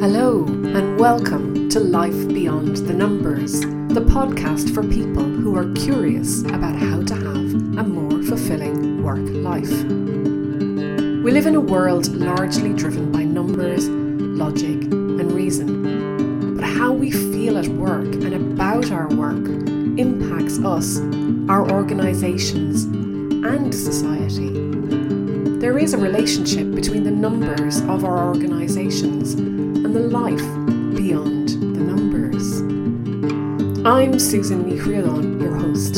Hello, and welcome to Life Beyond the Numbers, the podcast for people who are curious about how to have a more fulfilling work life. We live in a world largely driven by numbers, logic, and reason. But how we feel at work and about our work impacts us, our organisations, and society. There is a relationship between the numbers of our organisations and the life beyond the numbers. I'm Susan Mihrialon, your host.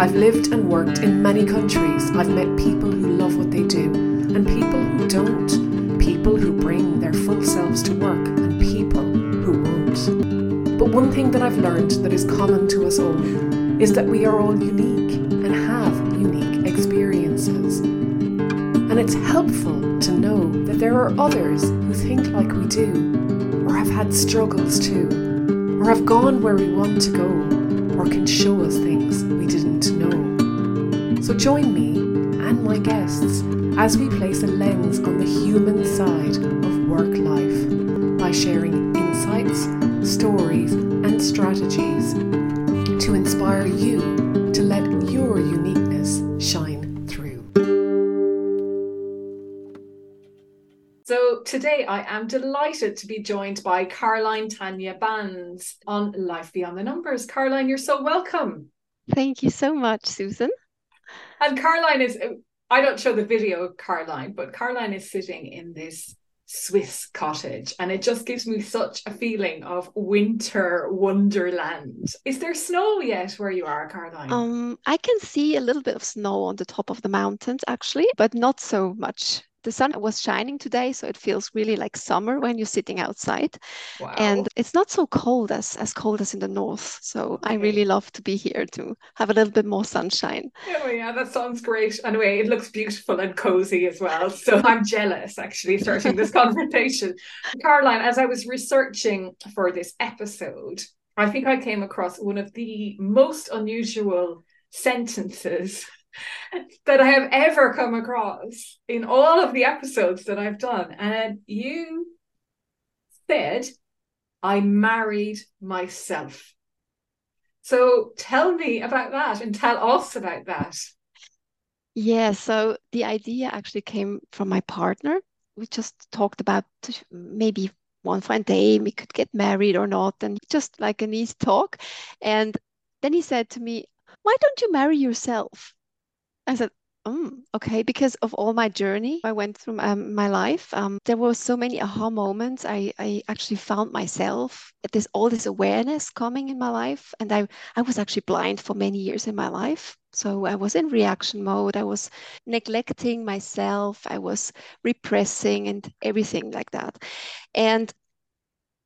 I've lived and worked in many countries. I've met people who love what they do and people who don't, people who bring their full selves to work and people who won't. But one thing that I've learned that is common to us all is that we are all unique others who think like we do, or have had struggles too, or have gone where we want to go, or can show us things we didn't know. So join me and my guests as we place a lens on the human side of work life by sharing insights, stories, and strategies to inspire you today I am delighted to be joined by Caroline Tanja Banz on Life Beyond the Numbers. Caroline, you're so welcome. Thank you so much, Susan. And Caroline is, I don't show the video of Caroline, but Caroline is sitting in this Swiss cottage and it just gives me such a feeling of winter wonderland. Is there snow yet where you are, Caroline? Um, I can see a little bit of snow on the top of the mountains actually, but not so much the sun was shining today, so it feels really like summer when you're sitting outside. Wow. And it's not so cold as as cold as in the north. So okay. I really love to be here to have a little bit more sunshine. Oh yeah, that sounds great. Anyway, it looks beautiful and cozy as well. So I'm jealous actually starting this conversation. Caroline, as I was researching for this episode, I think I came across one of the most unusual sentences that I have ever come across in all of the episodes that I've done. And you said, I married myself. So tell me about that and tell us about that. Yeah, so the idea actually came from my partner. We just talked about maybe one fine day we could get married or not, and just like an easy talk. And then he said to me, Why don't you marry yourself? I said, Mm, okay, because of all my journey I went through um, my life, um, there were so many aha moments. I, I actually found myself there's all this awareness coming in my life, and I I was actually blind for many years in my life. So I was in reaction mode. I was neglecting myself. I was repressing and everything like that. And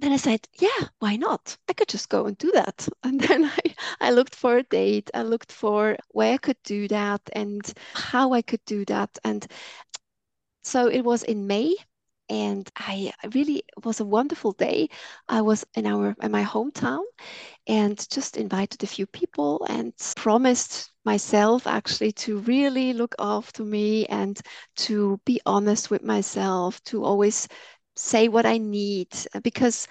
then I said, yeah, why not? I could just go and do that. And then I, I looked for a date. I looked for where I could do that and how I could do that. And so it was in May. And I really was a wonderful day. I was in our in my hometown and just invited a few people and promised myself actually to really look after me and to be honest with myself, to always say what I need uh, because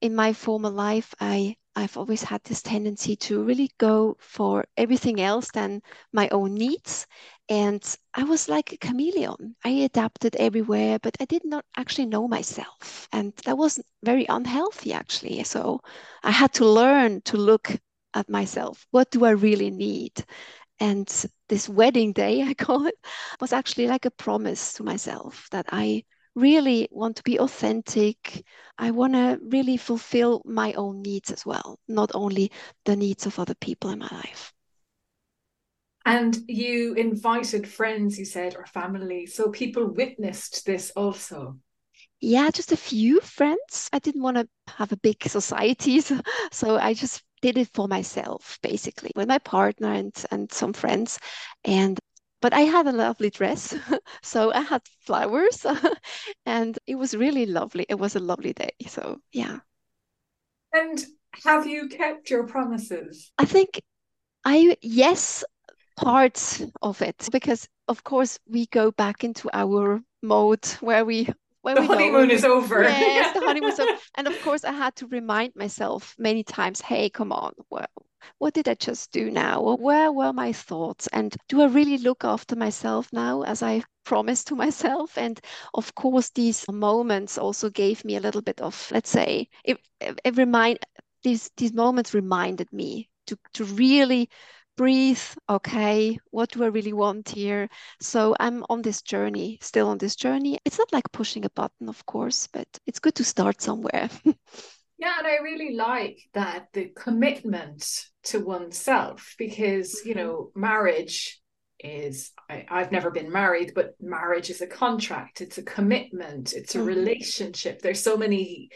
in my former life I I've always had this tendency to really go for everything else than my own needs. And I was like a chameleon. I adapted everywhere, but I did not actually know myself. And that was very unhealthy, actually. So I had to learn to look at myself. What do I really need? And this wedding day, I call it, was actually like a promise to myself that I really want to be authentic. I want to really fulfill my own needs as well, not only the needs of other people in my life. And you invited friends, you said, or family. So people witnessed this also. Yeah, just a few friends. I didn't want to have a big society. So, so I just did it for myself, basically, with my partner and, and some friends. And but I had a lovely dress. so I had flowers and it was really lovely. It was a lovely day. So, yeah. And have you kept your promises? I think I, yes, parts of it, because of course we go back into our mode where we when the know honeymoon is over. Yes, the honeymoon. So, and of course, I had to remind myself many times, hey, come on, well, what did I just do now? Or where were my thoughts? And do I really look after myself now as I promised to myself? And of course, these moments also gave me a little bit of, let's say, it, it remind these these moments reminded me to to really breathe okay what do i really want here so i'm on this journey still on this journey it's not like pushing a button of course but it's good to start somewhere Yeah, and I really like that the commitment to oneself because, you Mhm. know, marriage is, I, I've never been married, but marriage is a contract, it's a commitment, it's a Mhm. relationship. There's so many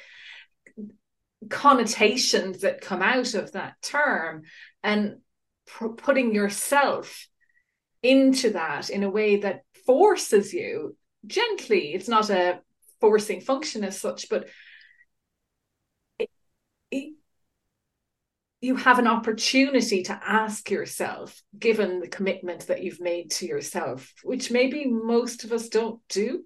connotations that come out of that term, and p- putting yourself into that in a way that forces you gently, it's not a forcing function as such, but it, you have an opportunity to ask yourself, given the commitment that you've made to yourself, which maybe most of us don't do.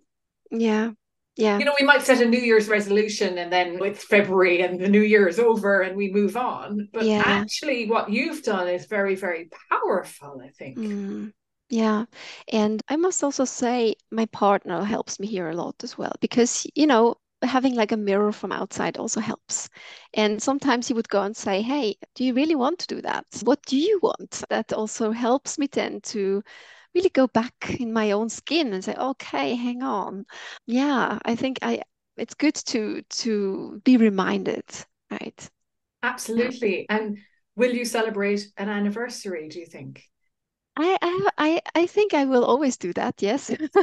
yeah yeah You know, we might set a New Year's resolution and then it's February and the New Year is over and we move on. But Yeah. actually, what you've done is very, very powerful, I think. Mm, yeah. And I must also say my partner helps me here a lot as well because, you know, having like a mirror from outside also helps. And sometimes he would go and say, Hey, do you really want to do that? What do you want? That also helps me then to really go back in my own skin and say, okay, hang on. Yeah, I think I it's good to to be reminded, right? Absolutely. And will you celebrate an anniversary, do you think? I I I, I think I will always do that, yes.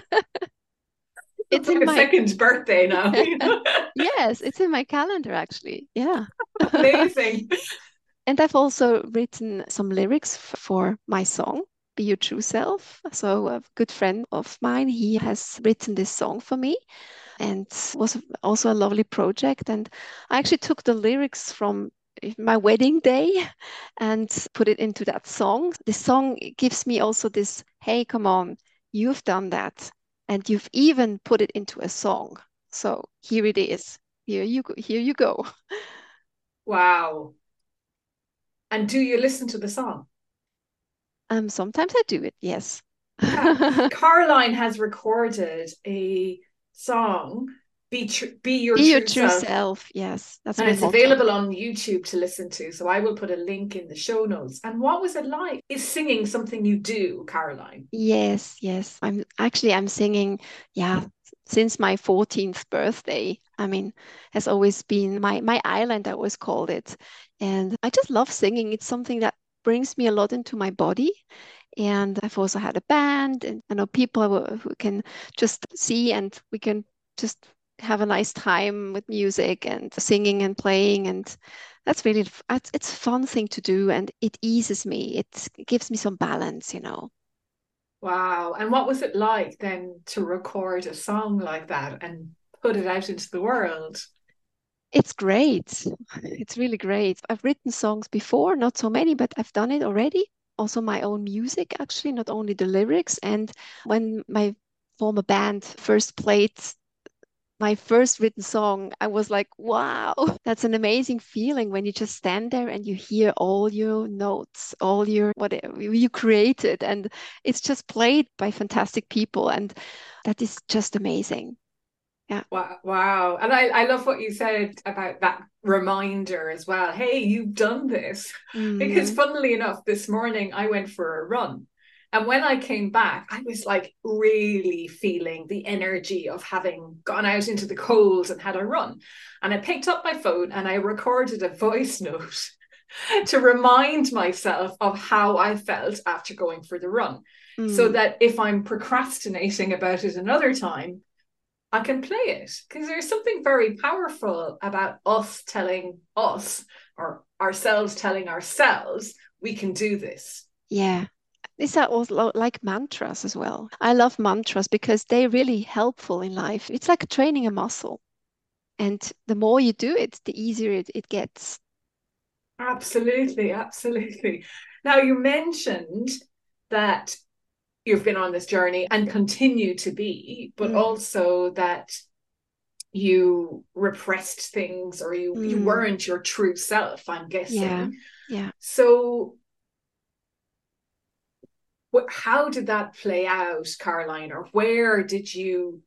It's like in a my second birthday now. yes, it's in my calendar actually. Yeah. Amazing. And I've also written some lyrics for my song, Be Your True Self. So a good friend of mine, he has written this song for me and was also a lovely project. And I actually took the lyrics from my wedding day and put it into that song. The song gives me also this, hey, come on, you've done that. And you've even put it into a song. So here it is. Here you go. Here you go. Wow. And do you listen to the song? Um, sometimes I do it, yes. Yeah. Caroline has recorded a song, Be Tr- Be Your Be True, your true Self. self. Yes, that's And it's available on YouTube to listen to. So I will put a link in the show notes. And what was it like? Is singing something you do, Caroline? Yes, yes. I'm actually I'm singing, yeah, since my 14th birthday. I mean, has always been my my island, I always called it. And I just love singing. It's something that brings me a lot into my body. And I've also had a band, and I know people who can just see and we can just have a nice time with music and singing and playing. And that's really, it's, a fun thing to do and it eases me. It gives me some balance, you know. Wow. And what was it like then to record a song like that and put it out into the world? It's great. It's really great. I've written songs before, not so many, but I've done it already. Also, my own music, actually, not only the lyrics. And when my former band first played my first written song, I was like, wow, that's an amazing feeling when you just stand there and you hear all your notes, all your whatever you created, and it's just played by fantastic people. And that is just amazing. Wow. Wow. And I, I love what you said about that reminder as well. Hey, you've done this. Because Mm, funnily enough, this morning I went for a run. And when I came back, I was like really feeling the energy of having gone out into the cold and had a run. And I picked up my phone and I recorded a voice note to remind myself of how I felt after going for the run. So mm. that if I'm procrastinating about it another time, I can play it. Because there's something very powerful about us telling us or ourselves telling ourselves we can do this. Yeah. These are all like mantras as well. I love mantras because they're really helpful in life. It's like training a muscle. And the more you do it, the easier it, it gets. Absolutely, absolutely. Now, you mentioned that you've been on this journey and continue to be, but Mm. also that you repressed things or you mm. you weren't your true self i'm guessing yeah yeah so how did that play out caroline or where did you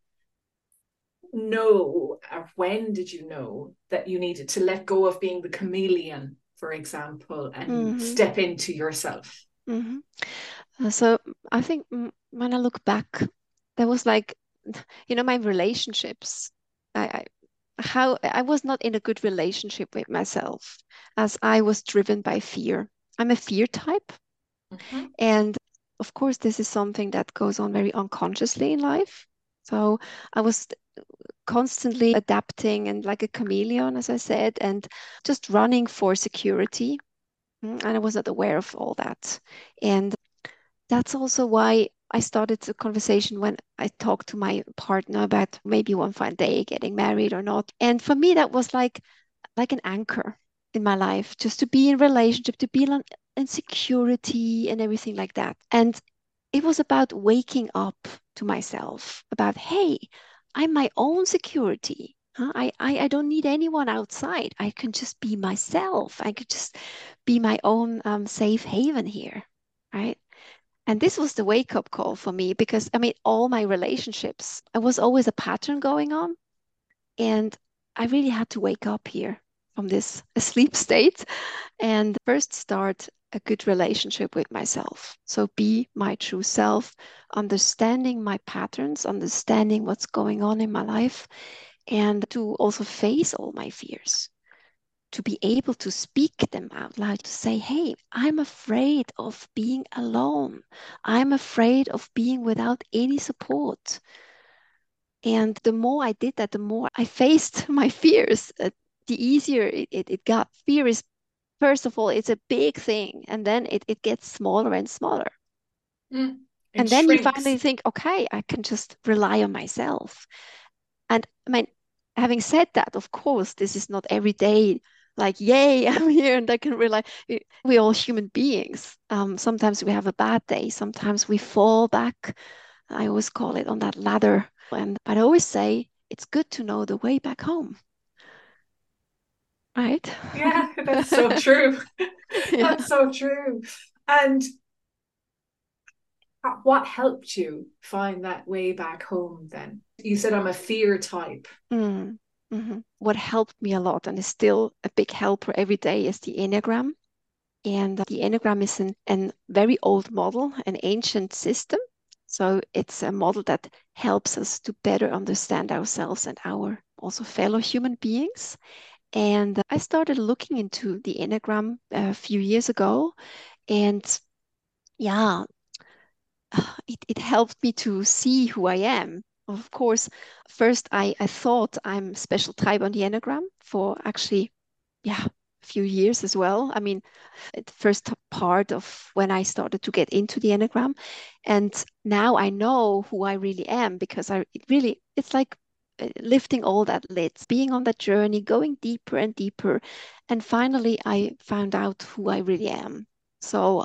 know or when did you know that you needed to let go of being the chameleon for example and mm-hmm. step into yourself mm-hmm. uh, so i think when i look back there was like you know my relationships I, I how I was not in a good relationship with myself as I was driven by fear. I'm a fear type. Mm-hmm. And of course, this is something that goes on very unconsciously in life. So I was constantly adapting and like a chameleon, as I said, and just running for security. Mm, and I was not aware of all that. And that's also why I started the conversation when I talked to my partner about maybe one fine day getting married or not. And for me, that was like like an anchor in my life, just to be in relationship, to be in security and everything like that. And it was about waking up to myself, about hey, I'm my own security. Huh? I, I, I don't need anyone outside. I can just be myself. I could just be my own um, safe haven here, right? And this was the wake up call for me because I mean, all my relationships, I was always a pattern going on. And I really had to wake up here from this sleep state and first start a good relationship with myself. So be my true self, understanding my patterns, understanding what's going on in my life, and to also face all my fears to be able to speak them out loud, to say, hey, I'm afraid of being alone. I'm afraid of being without any support. And the more I did that, the more I faced my fears, uh, the easier it, it, it, got. Fear is, first of all, it's a big thing, and then it, it gets smaller and smaller. Mm, and then shrinks. you finally think, okay, I can just rely on myself. And I mean, having said that, of course, this is not every day like yay i'm here and i can rely. We're all human beings. Um, sometimes we have a bad day sometimes we fall back. I always call it on that ladder. And but i always say it's good to know the way back home. Right? Yeah that's so true yeah. that's so true and what helped you find that way back home then you said i'm a fear type mm. Mm-hmm. What helped me a lot and is still a big helper every day is the Enneagram. And the Enneagram is an, an very old model, an ancient system. So it's a model that helps us to better understand ourselves and our also fellow human beings. And I started looking into the Enneagram a few years ago. And yeah, it, it helped me to see who I am of course, first I, I thought I'm special type on the Enneagram for actually, yeah, a few years as well. I mean, the first part of when I started to get into the Enneagram. And now I know who I really am because I it really, it's like lifting all that lids, being on that journey, going deeper and deeper. And finally, I found out who I really am. So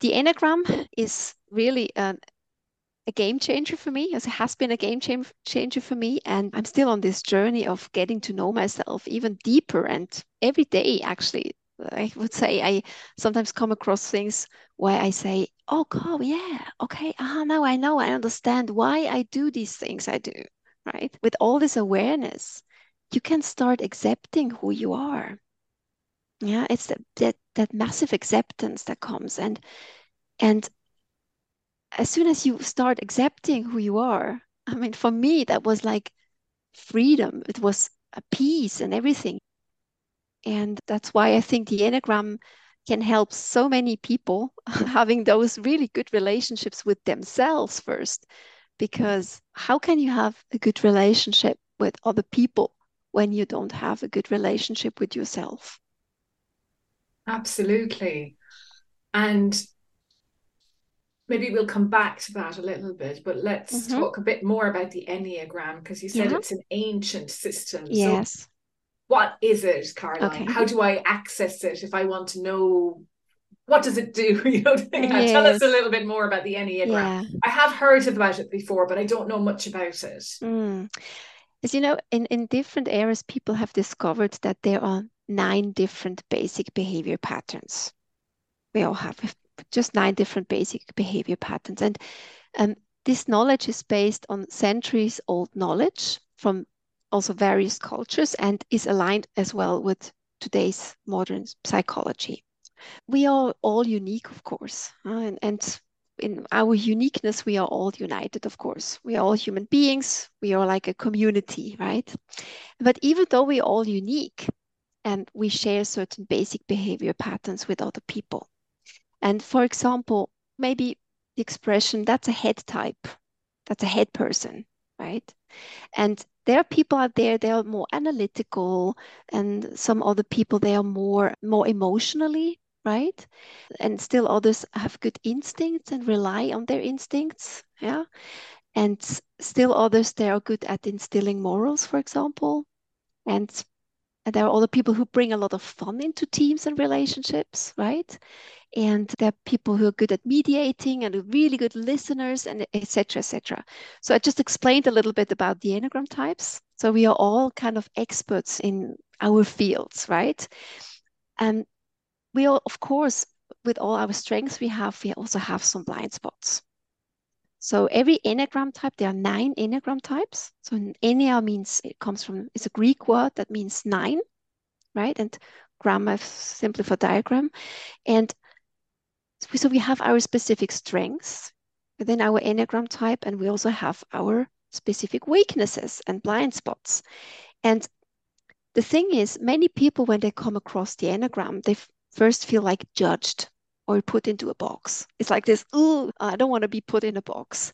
the Enneagram is really an a game changer for me, as it has been a game changer for me. And I'm still on this journey of getting to know myself even deeper. And every day, actually, I would say I sometimes come across things where I say, oh, God, yeah, okay, uh, now I know, I understand why I do these things I do, right? With all this awareness, you can start accepting who you are. Yeah, it's that, that, that massive acceptance that comes. And and as soon as you start accepting who you are, I mean, for me, that was like freedom. It was a peace and everything. And that's why I think the Enneagram can help so many people having those really good relationships with themselves first. Because how can you have a good relationship with other people when you don't have a good relationship with yourself? Absolutely. And maybe we'll come back to that a little bit, but let's mm-hmm. talk a bit more about the Enneagram because you said yeah. it's an ancient system. Yes. So what is it, Caroline? Okay. How do I access it if I want to know what does it do? You know, yes. tell us a little bit more about the Enneagram. Yeah. I have heard about it before, but I don't know much about it. Mm. As you know, in, in different areas, people have discovered that there are nine different basic behavior patterns. We all have just nine different basic behavior patterns. And um, this knowledge is based on centuries old knowledge from also various cultures and is aligned as well with today's modern psychology. We are all unique, of course, uh, and, and in our uniqueness, we are all united, of course. We are all human beings. We are like a community, right? But even though we're all unique and we share certain basic behavior patterns with other people. And for example, maybe the expression that's a head type, that's a head person, right? And there are people out there, they are more analytical, and some other people, they are more more emotionally right? And still others have good instincts and rely on their instincts, yeah. And still others they are good at instilling morals, for example. And, and there are other people who bring a lot of fun into teams and relationships, right? And there are people who are good at mediating and really good listeners and etc. etc. So I just explained a little bit about the Enneagram types. So we are all kind of experts in our fields, right? And we all, of course, with all our strengths we have, we also have some blind spots. So every Enneagram type, there are nine Enneagram types. So Ennea means, it comes from, it's a Greek word that means nine, right? And gram simply for diagram. And so we have our specific strengths within our Enneagram type, and we also have our specific weaknesses and blind spots. And the thing is, many people, when they come across the Enneagram, they first feel like judged or put into a box. It's like this, oh, I don't want to be put in a box.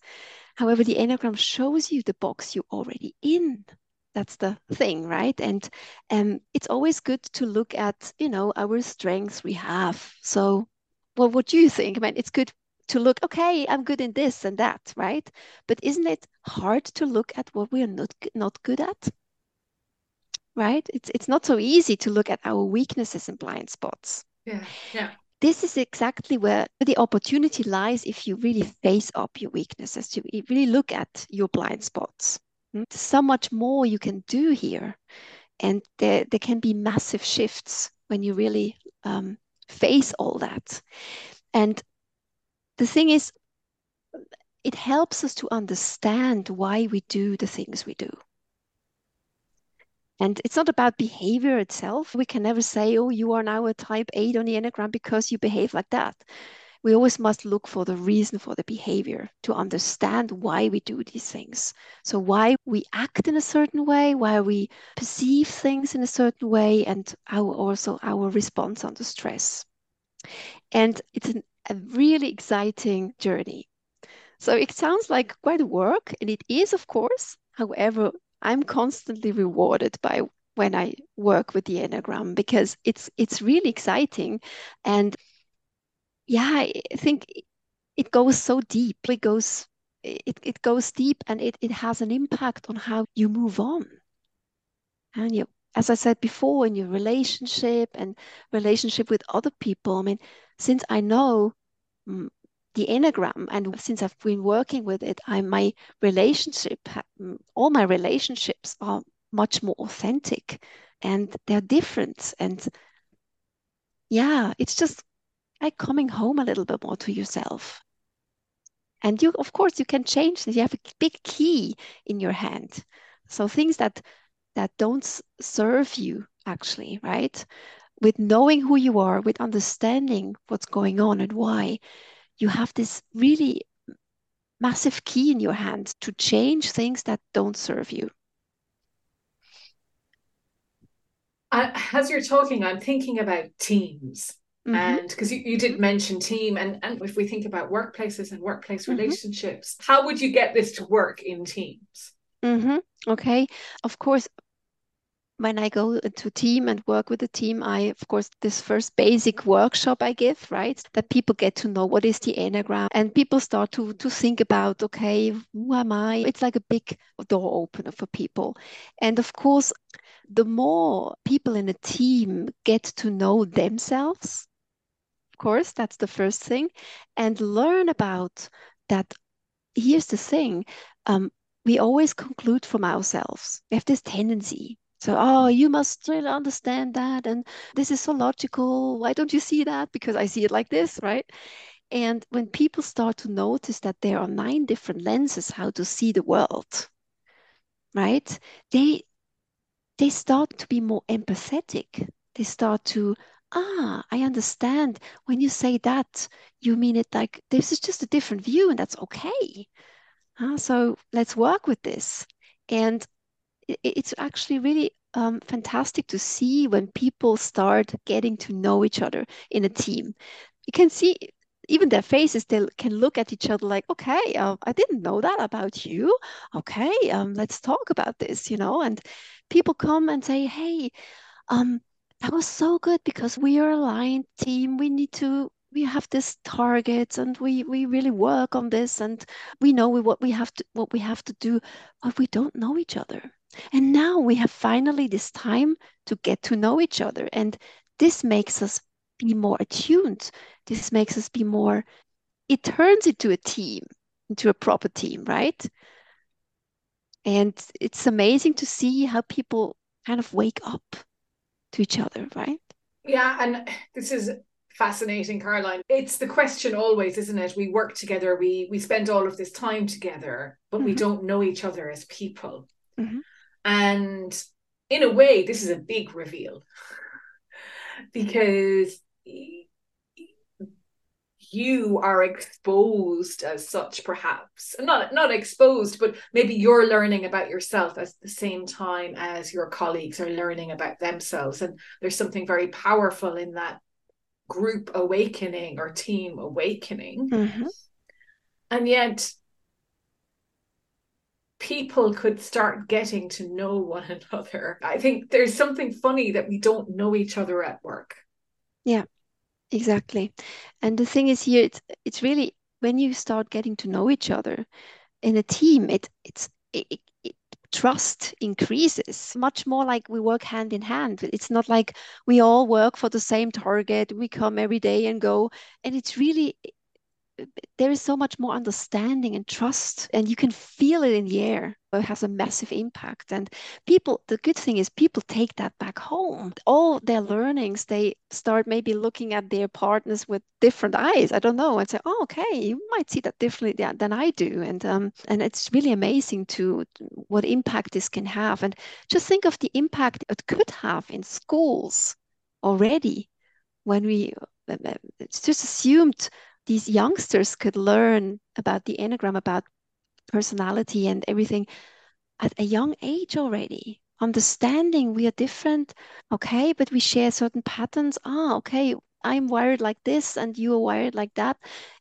However, the Enneagram shows you the box you're already in. That's the thing, right? And um, it's always good to look at, you know, our strengths we have. So, well, what do you think? I mean, it's good to look, okay, I'm good in this and that, right? But isn't it hard to look at what we are not not good at? Right? It's it's not so easy to look at our weaknesses and blind spots. Yeah, yeah. This is exactly where the opportunity lies if you really face up your weaknesses, to really look at your blind spots. Hmm? There's so much more you can do here. And there, there can be massive shifts when you really um, face all that. And the thing is, it helps us to understand why we do the things we do. And it's not about behavior itself. We can never say, oh, you are now a type 8 on the Enneagram because you behave like that. We always must look for the reason for the behavior to understand why we do these things. So, why we act in a certain way, why we perceive things in a certain way, and our, also our response under stress. And it's an, a really exciting journey. So, it sounds like quite work, and it is, of course. However, I'm constantly rewarded by when I work with the Enneagram because it's it's really exciting. And yeah, I think it goes so deep. It goes it, it goes deep and it, it has an impact on how you move on. And you as I said before, in your relationship and relationship with other people, I mean, since I know mm, the enneagram. And since i've been working with it i my relationship all my relationships are much more authentic and they're different. And yeah it's just like coming home a little bit more to yourself. And you of course you can change you have a big key in your hand. So things that that don't serve you actually right? With knowing who you are with understanding what's going on and why you have this really massive key in your hand to change things that don't serve you. as you're talking, I'm thinking about teams. Mm-hmm. And because you, you did mention team, and, and if we think about workplaces and workplace mm-hmm. relationships, how would you get this to work in teams? Mm-hmm. Okay. Of course, when I go to team and work with the team, I, of course, this first basic workshop I give, right, that people get to know what is the Enneagram and people start to, to think about, okay, who am I? It's like a big door opener for people. And of course, the more people in a team get to know themselves, of course, that's the first thing, and learn about that. Here's the thing um, we always conclude from ourselves. We have this tendency. So, oh, you must really understand that. And this is so logical. Why don't you see that? Because I see it like this, right? And when people start to notice that there are nine different lenses how to see the world, right? They they start to be more empathetic. They start to, ah, I understand. When you say that, you mean it like this is just a different view, and that's okay. Uh, so let's work with this. And it's actually really um, fantastic to see when people start getting to know each other in a team. You can see even their faces, they can look at each other like, okay, uh, I didn't know that about you. Okay, um, let's talk about this, you know. And people come and say, hey, um, that was so good because we are a aligned team. We need to we have this target and we we really work on this and we know what we have to what we have to do but we don't know each other and now we have finally this time to get to know each other. And this makes us be more attuned. This makes us be more it turns into a team into a proper team right? And it's amazing to see how people kind of wake up to each other right? Yeah and this is fascinating caroline. It's the question always isn't it? We work together we we spend all of this time together but mm-hmm. we don't know each other as people. Mm-hmm. And in a way this is a big reveal. Because you are exposed as such perhaps. Not not exposed but maybe you're learning about yourself at the same time as your colleagues are learning about themselves. And there's something very powerful in that group awakening or team awakening. Mm-hmm. and yet people could start getting to know one another i think there's something funny that we don't know each other at work yeah Exactly. And the thing is here, it's it's really when you start getting to know each other in a team, it it's it, it, trust increases much more like we work hand in hand. It's not like we all work for the same target, we come every day and go. And it's really there is so much more understanding and trust and you can feel it in the air it has a massive impact. And people the good thing is people take that back home. All their learnings they start maybe looking at their partners with different eyes. I don't know. And say oh okay you might see that differently than i do. And um and it's really amazing to what impact this can have. And just think of the impact it could have in schools already when we uh, uh, it's just assumed these youngsters could learn about the Enneagram, about personality and everything at a young age already. Understanding we are different, okay, but we share certain patterns. Ah, okay, I'm wired like this and you are wired like that.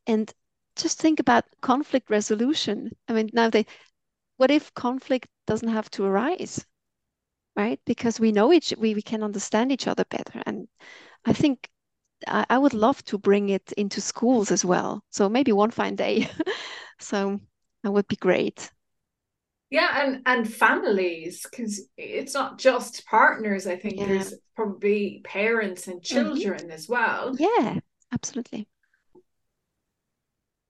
And just think about conflict resolution. I mean, now they, what if conflict doesn't have to arise, right? Because we know each, we, we can understand each other better. And I think I, I would love to bring it into schools as well. So maybe one fine day. so that would be great. Yeah, and and families because it's not just partners. I think yeah. there's probably parents and mm-hmm. children mm-hmm. as well. Yeah, absolutely.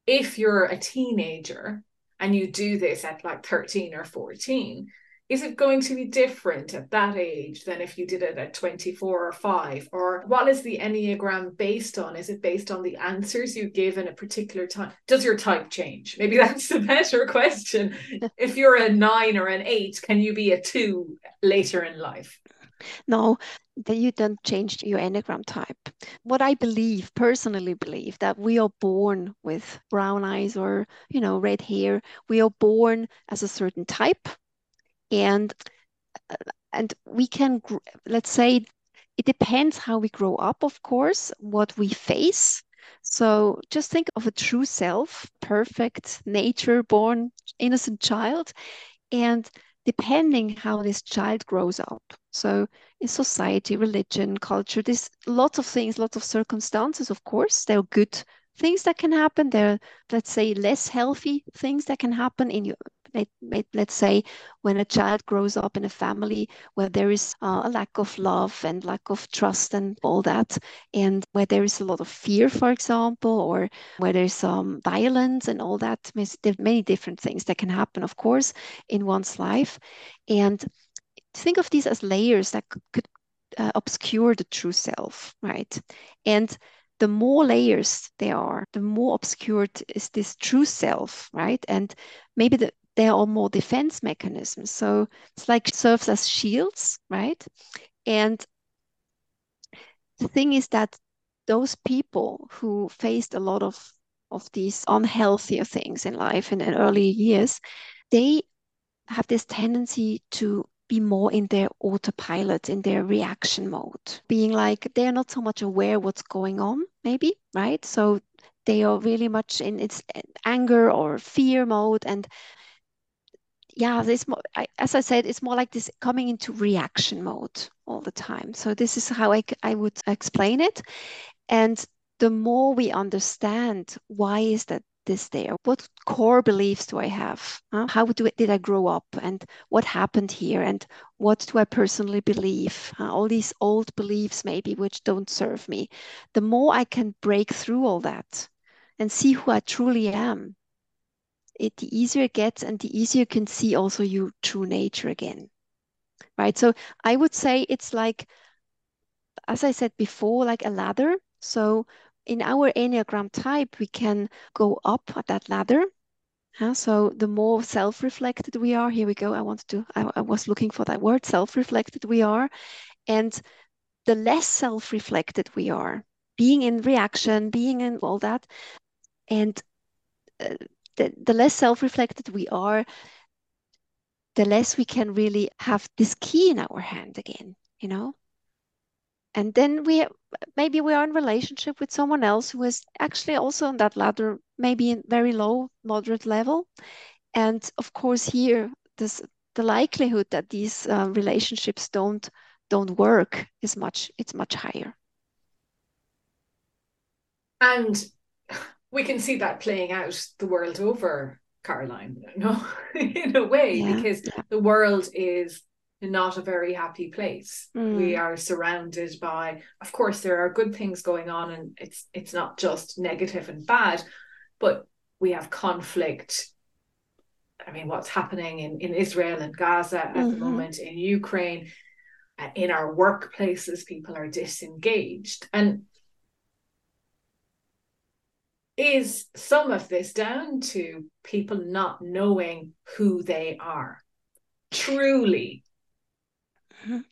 If you're a teenager and you do this at like 13 or 14, is it going to be different at that age than if you did it at 24 or 5 or what is the enneagram based on? Is it based on the answers you give in a particular time does your type change? Maybe that's the better question. If you're a 9 or an 8 can you be a 2 later in life? No that you don't change your enneagram type. What i believe personally believe that we are born with brown eyes or you know red hair. We are born as a certain type and uh, and we can let's say it depends how we grow up of course what we face. So just think of a true self perfect nature born innocent child and depending how this child grows up. So in society religion culture there's lots of things lots of circumstances of course. There are good things that can happen. There are let's say less healthy things that can happen in your let's say when a child grows up in a family where there is uh, a lack of love and lack of trust and all that, and where there is a lot of fear, for example, or where there's some um, violence and all that, there are many different things that can happen, of course, in one's life. And think of these as layers that could uh, obscure the true self, right? And the more layers there are, the more obscured is this true self, right? And maybe the, there are more defense mechanisms. So it's like serves as shields, right? And the thing is that those people who faced a lot of of these unhealthier things in life in, in early years, they have this tendency to be more in their autopilot, in their reaction mode, being like they're not so much aware what's going on, maybe, right? So they are really much in its eh, anger or fear mode. And yeah, this more, I, as I said, it's more like this coming into reaction mode all the time. So this is how I, I would explain it. And the more we understand why is that this there? What core beliefs do I have? Huh? How do, did I grow up? And what happened here? And what do I personally believe? All these old beliefs, maybe, which don't serve me. The more I can break through all that and see who I truly am, it the easier it gets and the easier you can see also your true nature again. Right. So I would say it's like, as I said before, like a ladder. So in our Enneagram type, we can go up that ladder. Uh, so the more self-reflected we are, here we go. I wanted to, I, I was looking for that word, self-reflected we are. And the less self-reflected we are, being in reaction, being in all that, and uh, the, less self-reflected we are, the less we can really have this key in our hand again, you know? and then we maybe we are in relationship with someone else who is actually also on that ladder maybe in very low moderate level and of course here this the likelihood that these uh, relationships don't don't work is much it's much higher and we can see that playing out the world over caroline no in a way yeah, because yeah. the world is not a very happy place. Mm. We are surrounded by, of course, there are good things going on, and it's it's not just negative and bad, but we have conflict. I mean, what's happening in, in Israel and Gaza at mm-hmm. the moment, in Ukraine, uh, in our workplaces, people are disengaged. And is some of this down to people not knowing who they are truly.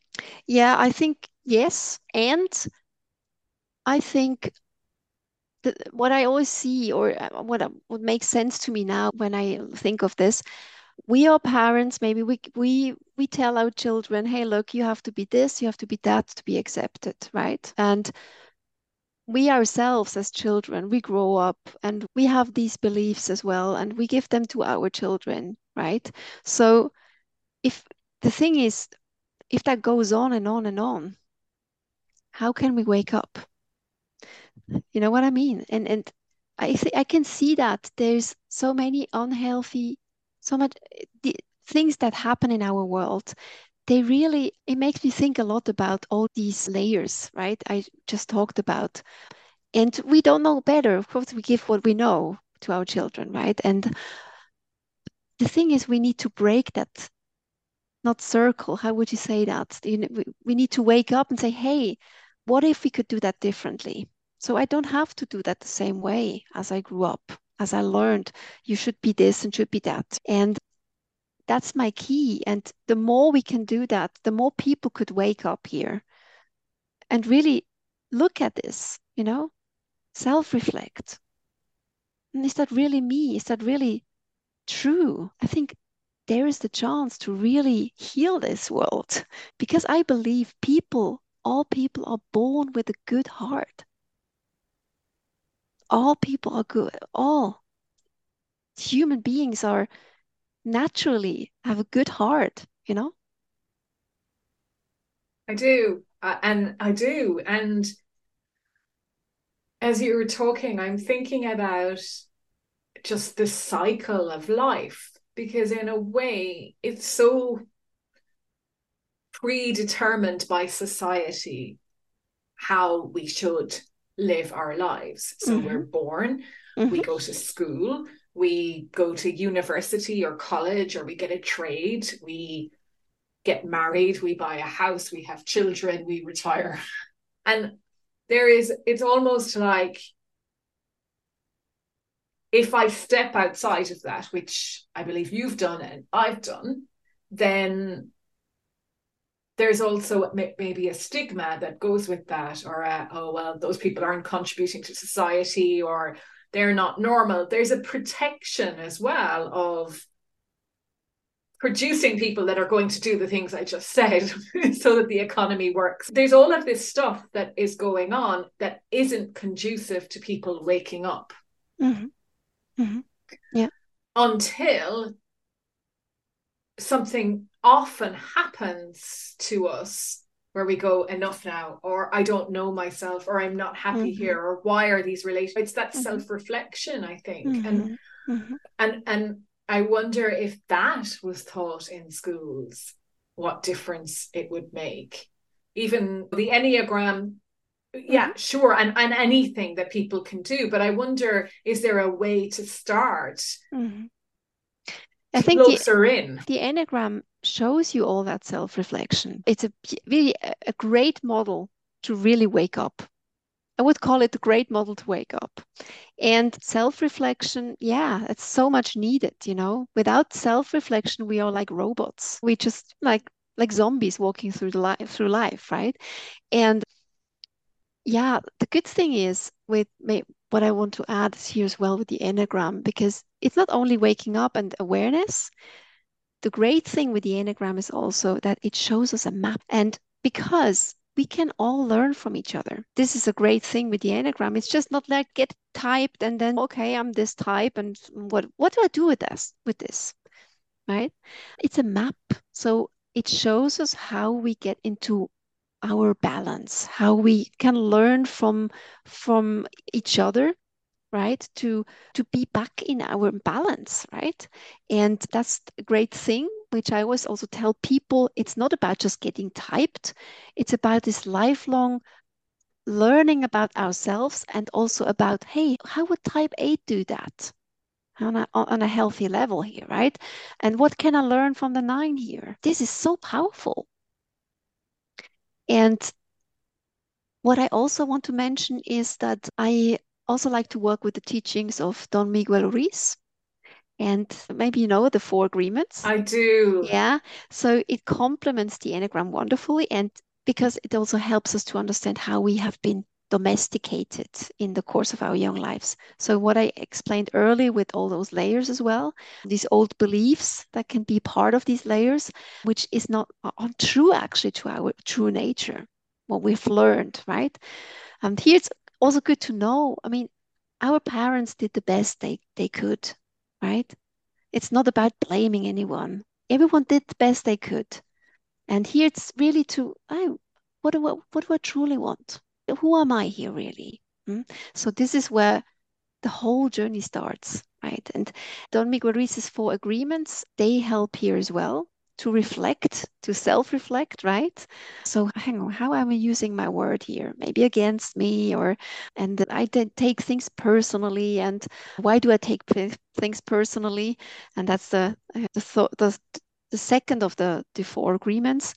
Yeah, I think yes. And I think what I always see or uh, what uh, what makes sense to me now when I think of this, we are parents, maybe we we we tell our children, hey, look, you have to be this, you have to be that to be accepted, right? And we ourselves as children, we grow up and we have these beliefs as well, and we give them to our children, right? So if the thing is if that goes on and on and on, how can we wake up? You know what I mean? And and I th- I can see that there's so many unhealthy, so much eh, the things that happen in our world. They really it makes me think a lot about all these layers, right? I just talked about, and we don't know better. Of course, we give what we know to our children, right? And the thing is, we need to break that not circle. How would you say that? We, we need to wake up and say, hey, what if we could do that differently? So I don't have to do that the same way as I grew up, as I learned you should be this and should be that. And that's my key. And the more we can do that, the more people could wake up here and really look at this, you know, self reflect. And is that really me? Is that really true? I think there is the chance to really heal this world because I believe people, all people are born with a good heart. All people are good. All human beings are naturally have a good heart, you know? I do. Uh, and I do. And as you were talking, I'm thinking about just the cycle of life because in a way it's so predetermined by society how we should live our lives. So mm-hmm. we're born, mm-hmm. we go to school, we go to university or college, or we get a trade, we get married, we buy a house, we have children, we retire. And there is, it's almost like if I step outside of that, which I believe you've done and I've done, then there's also maybe a stigma that goes with that, or a, oh, well, those people aren't contributing to society or they're not normal. There's a protection as well of producing people that are going to do the things I just said so that the economy works. There's all of this stuff that is going on that isn't conducive to people waking up. Mm-hmm. Mm-hmm. Yeah. Until something often happens to us where we go enough now or i don't know myself or i'm not happy mm-hmm. here or why are these related it's that mm-hmm. self-reflection i think mm-hmm. and mm-hmm. and and i wonder if that was taught in schools what difference it would make even the enneagram yeah mm-hmm. sure and and anything that people can do but i wonder is there a way to start mm-hmm. I think the, in. The Enneagram shows you all that self reflection. It's a really a great model to really wake up. I would call it a great model to wake up. And self reflection, yeah, it's so much needed, you know. Without self reflection, we are like robots. We just like like zombies walking through the life through life, right? And yeah, the good thing is with what I want to add here as well with the Enneagram, because it's not only waking up and awareness. The great thing with the Enneagram is also that it shows us a map. And because we can all learn from each other. This is a great thing with the Enneagram. It's just not like get typed and then, okay, I'm this type and what what do I do with this with this? Right? It's a map. So it shows us how we get into our balance, how we can learn from from each other right? To to be back in our balance right? And that's a great thing which i always also tell people it's not about just getting typed. It's about this lifelong learning about ourselves and also about hey how would type 8 do that? On a, on a healthy level here right? And what can i learn from the 9 here? This is so powerful what I also want to mention is that I also like to work with the teachings of Don Miguel Ruiz. And maybe you know the four agreements. I do. Yeah. So it complements the Enneagram wonderfully. And because it also helps us to understand how we have been domesticated in the course of our young lives. So, what I explained earlier with all those layers as well, these old beliefs that can be part of these layers, which is not untrue actually to our true nature, what we've learned, right? And here it's also good to know. I mean, our parents did the best they, they could, right? It's not about blaming anyone. Everyone did the best they could. And here it's really to, oh, what do I, what do I truly want? Who am I here really? Hmm? So this is where the whole journey starts, right? And Don Miguel Ruiz's four agreements, they help here as well to reflect, to self reflect, right? So, hang on, how am I using my word here? Maybe against me, or, and I did take things personally. And why do I take things personally? And that's the, uh, the, th- the, the second of the, the four agreements.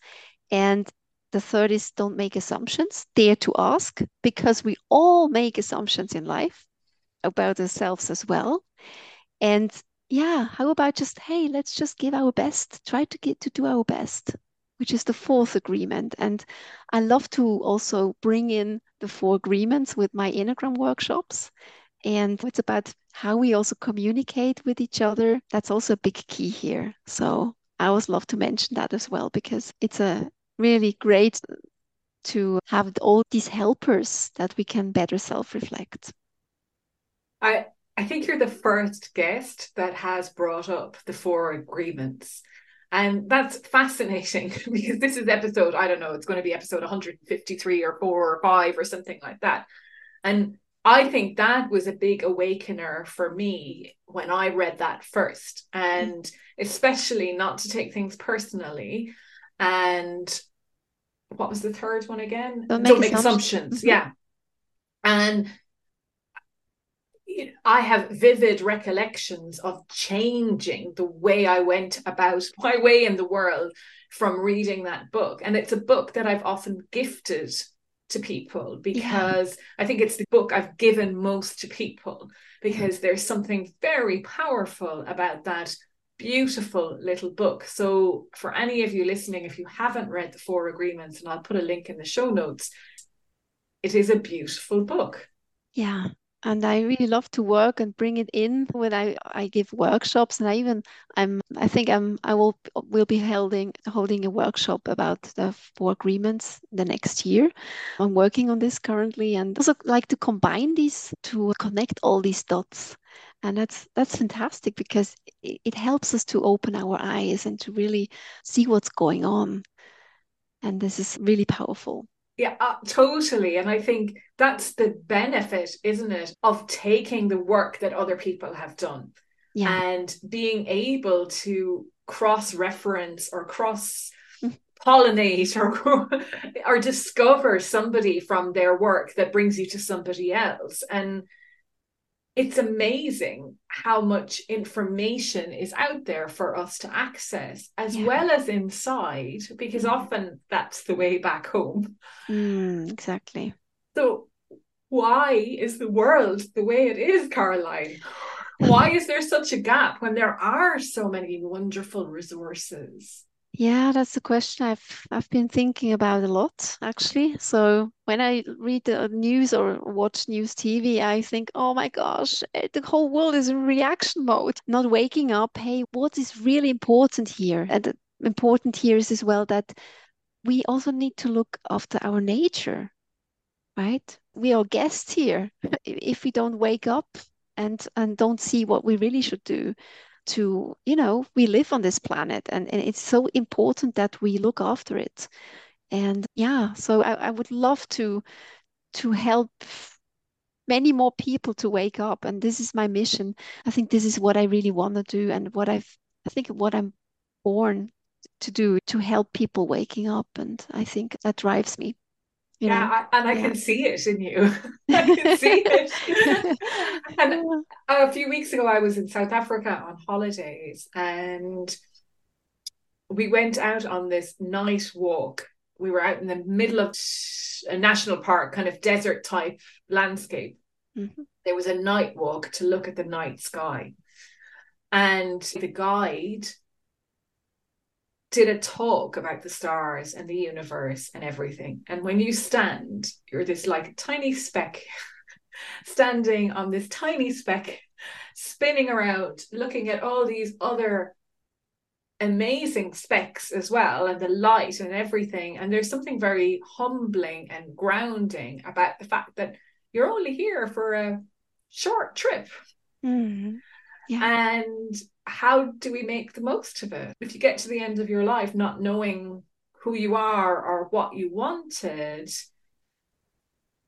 And the third is don't make assumptions, dare to ask, because we all make assumptions in life about ourselves as well. And yeah, how about just, hey, let's just give our best, try to get to do our best, which is the fourth agreement. And I love to also bring in the four agreements with my Enneagram workshops. And it's about how we also communicate with each other. That's also a big key here. So I always love to mention that as well because it's a really great to have all these helpers that we can better self reflect. I I think you're the first guest that has brought up the four agreements. And that's fascinating because this is episode, I don't know, it's going to be episode 153 or four or five or something like that. And I think that was a big awakener for me when I read that first, and especially not to take things personally. And what was the third one again? Don't Don't make make, assumptions. assumptions. Mhm. Yeah. And I have vivid recollections of changing the way I went about my way in the world from reading that book. And it's a book that I've often gifted to people because I think it's the book I've given most to people because there's something very powerful about that beautiful little book. So, for any of you listening, if you haven't read The Four Agreements, and I'll put a link in the show notes, it is a beautiful book. Yeah. And I really love to work and bring it in when I, I give workshops and I even I'm I think I'm I will will be holding holding a workshop about the four agreements the next year. I'm working on this currently and also like to combine these to connect all these dots. And that's that's fantastic because it, it helps us to open our eyes and to really see what's going on. And this is really powerful. Yeah, uh, totally. And I think that's the benefit, isn't it, of taking the work that other people have done Yeah. and being able to cross reference or cross pollinate or or discover somebody from their work that brings you to somebody else and it's amazing how much information is out there for us to access as Yeah. well as inside because Mhm. often that's the way back home Mm, exactly. so why is the world the way it is, Caroline? Why is there such a gap when there are so many wonderful resources? Yeah, that's the question I've I've been thinking about a lot actually. So when I read the news or watch news TV, I think, oh my gosh, eh, the whole world is in reaction mode, not waking up. Hey, what is really important here? And important here is as well that we also need to look after our nature, right? We are guests here. If we don't wake up and and don't see what we really should do to, you know, we live on this planet and, and it's so important that we look after it. And yeah, so I, I would love to to help many more people to wake up. And this is my mission. I think this is what I really want to do and what I've I think what I'm born to do to help people waking up. And I think that drives me. Yeah, know? I, and I Yeah. can see it in you. I can see it. and a few weeks ago, I was in South Africa on holidays and we went out on this night walk. We were out in the middle of a national park, kind of desert type landscape. Mhm. There was a night walk to look at the night sky. And the guide did a talk about the stars and the universe and everything. And when you stand, you're this like tiny speck standing on this tiny speck, spinning around, looking at all these other amazing specks as well, and the light and everything. And there's something very humbling and grounding about the fact that you're only here for a short trip. Mm-hmm. Mhm. And how do we make the most of it? If you get to the end of your life not knowing who you are or what you wanted,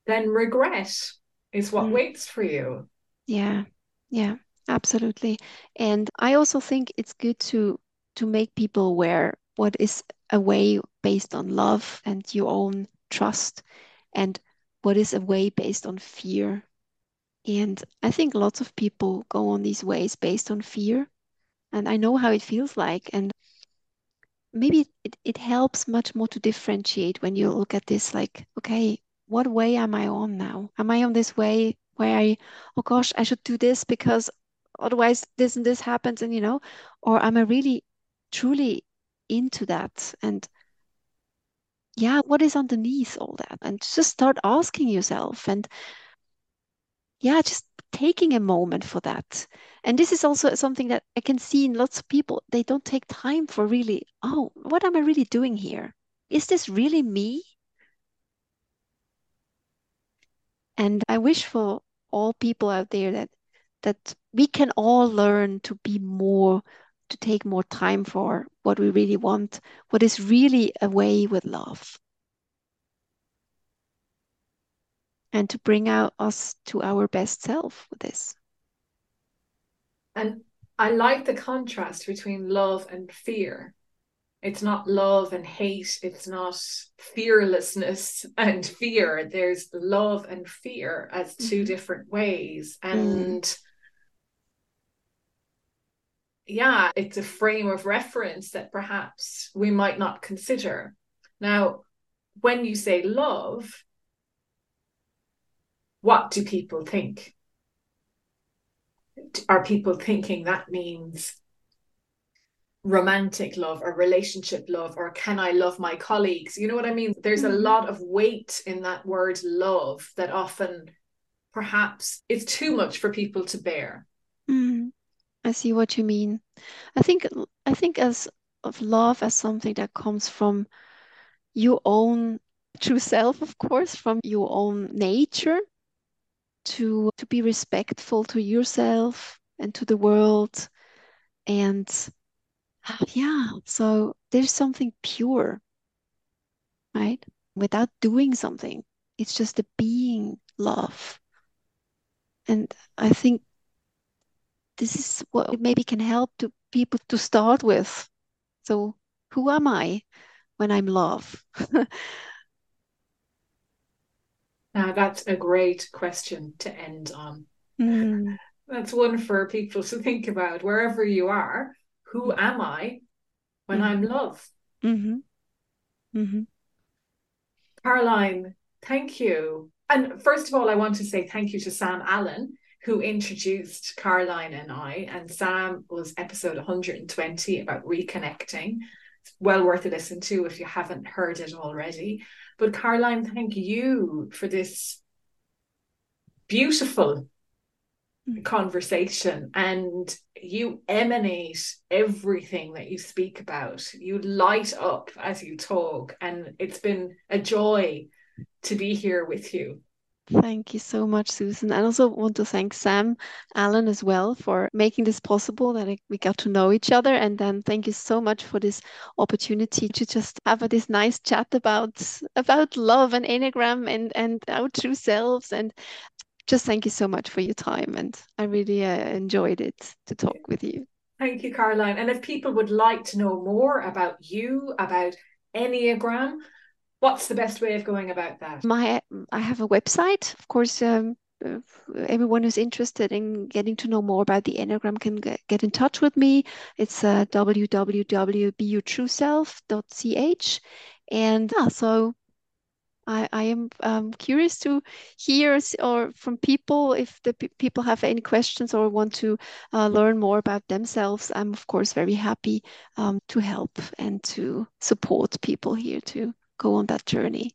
then regret is what Mm. waits for you. Yeah, yeah, absolutely. And I also think it's good to to make people aware what is a way based on love and your own trust and what is a way based on fear. And I think lots of people go on these ways based on fear. And I know how it feels like. And maybe it, it helps much more to differentiate when you look at this like, okay, what way am I on now? Am I on this way where I, oh gosh, I should do this because otherwise this and this happens, and you know, or am I really truly into that? And yeah, what is underneath all that? And just start asking yourself and yeah, just taking a moment for that. And this is also something that I can see in lots of people. They don't take time for really, oh, what am I really doing here? Is this really me? And I wish for all people out there that that we can all learn to be more, to take more time for what we really want, what is really a way with love. And to bring out us to our best self with this. And I like the contrast between love and fear. It's not love and hate, it's not fearlessness and fear. There's love and fear as 2 mm-hmm. different ways. And mm. yeah, it's a frame of reference that perhaps we might not consider. Now, when you say love, what do people think? Are people thinking that means romantic love or relationship love or can I love my colleagues? You know what I mean? There's mm-hmm. a lot of weight in that word love that often perhaps it's too much for people to bear. Mm, I see what you mean. I think I think as of love as something that comes from your own true self, of course, from your own nature to to be respectful to yourself and to the world. And ah, yeah so there's something pure right? Without doing something it's just a being love. And i think this is what maybe can help to people to start with. So who am i when i'm love Now, that's a great question to end on. Mm. That's one for people to think about wherever you are. Who mm. am I when mm-hmm. I'm love? Mm-hmm. Mm-hmm. Caroline, thank you. And first of all, I want to say thank you to Sam Allen, who introduced Caroline and I. And Sam was episode 120 about reconnecting. It's well worth a listen to if you haven't heard it already. But Caroline, thank you for this beautiful mm. conversation. And you emanate everything that you speak about. You light up as you talk. And it's been a joy to be here with you Thank you so much, Susan. I also want to thank Sam Allen as well for making this possible that we got to know each other. And then thank you so much for this opportunity to just have this nice chat about about love and Enneagram and and our true selves. And just thank you so much for your time. And I really uh, enjoyed it to talk with you. Thank you, Caroline. And if people would like to know more about you, about Enneagram, what's the best way of going about that? My I have a website, of course. Um, everyone who's interested in getting to know more about the Enneagram can get in touch with me. It's uh, www.beyourtrueself.ch. And so I, I am um, curious to hear or from people if the p- people have any questions or want to uh, learn more about themselves. I'm of course very happy um, to help and to support people here too go on that journey.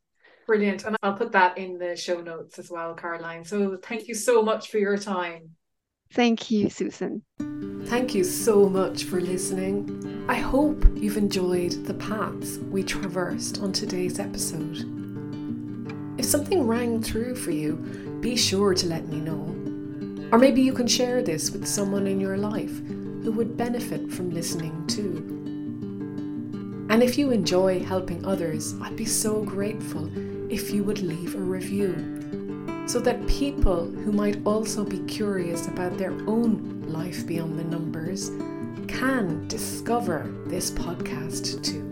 Brilliant. And I'll put that in the show notes as well, Caroline. So thank you so much for your time. Thank you, Susan. Thank you so much for listening. I hope you've enjoyed the paths we traversed on today's episode. If something rang through for you, be sure to let me know. Or maybe you can share this with someone in your life who would benefit from listening too. And if you enjoy helping others, I'd be so grateful if you would leave a review so that people who might also be curious about their own life beyond the numbers can discover this podcast too.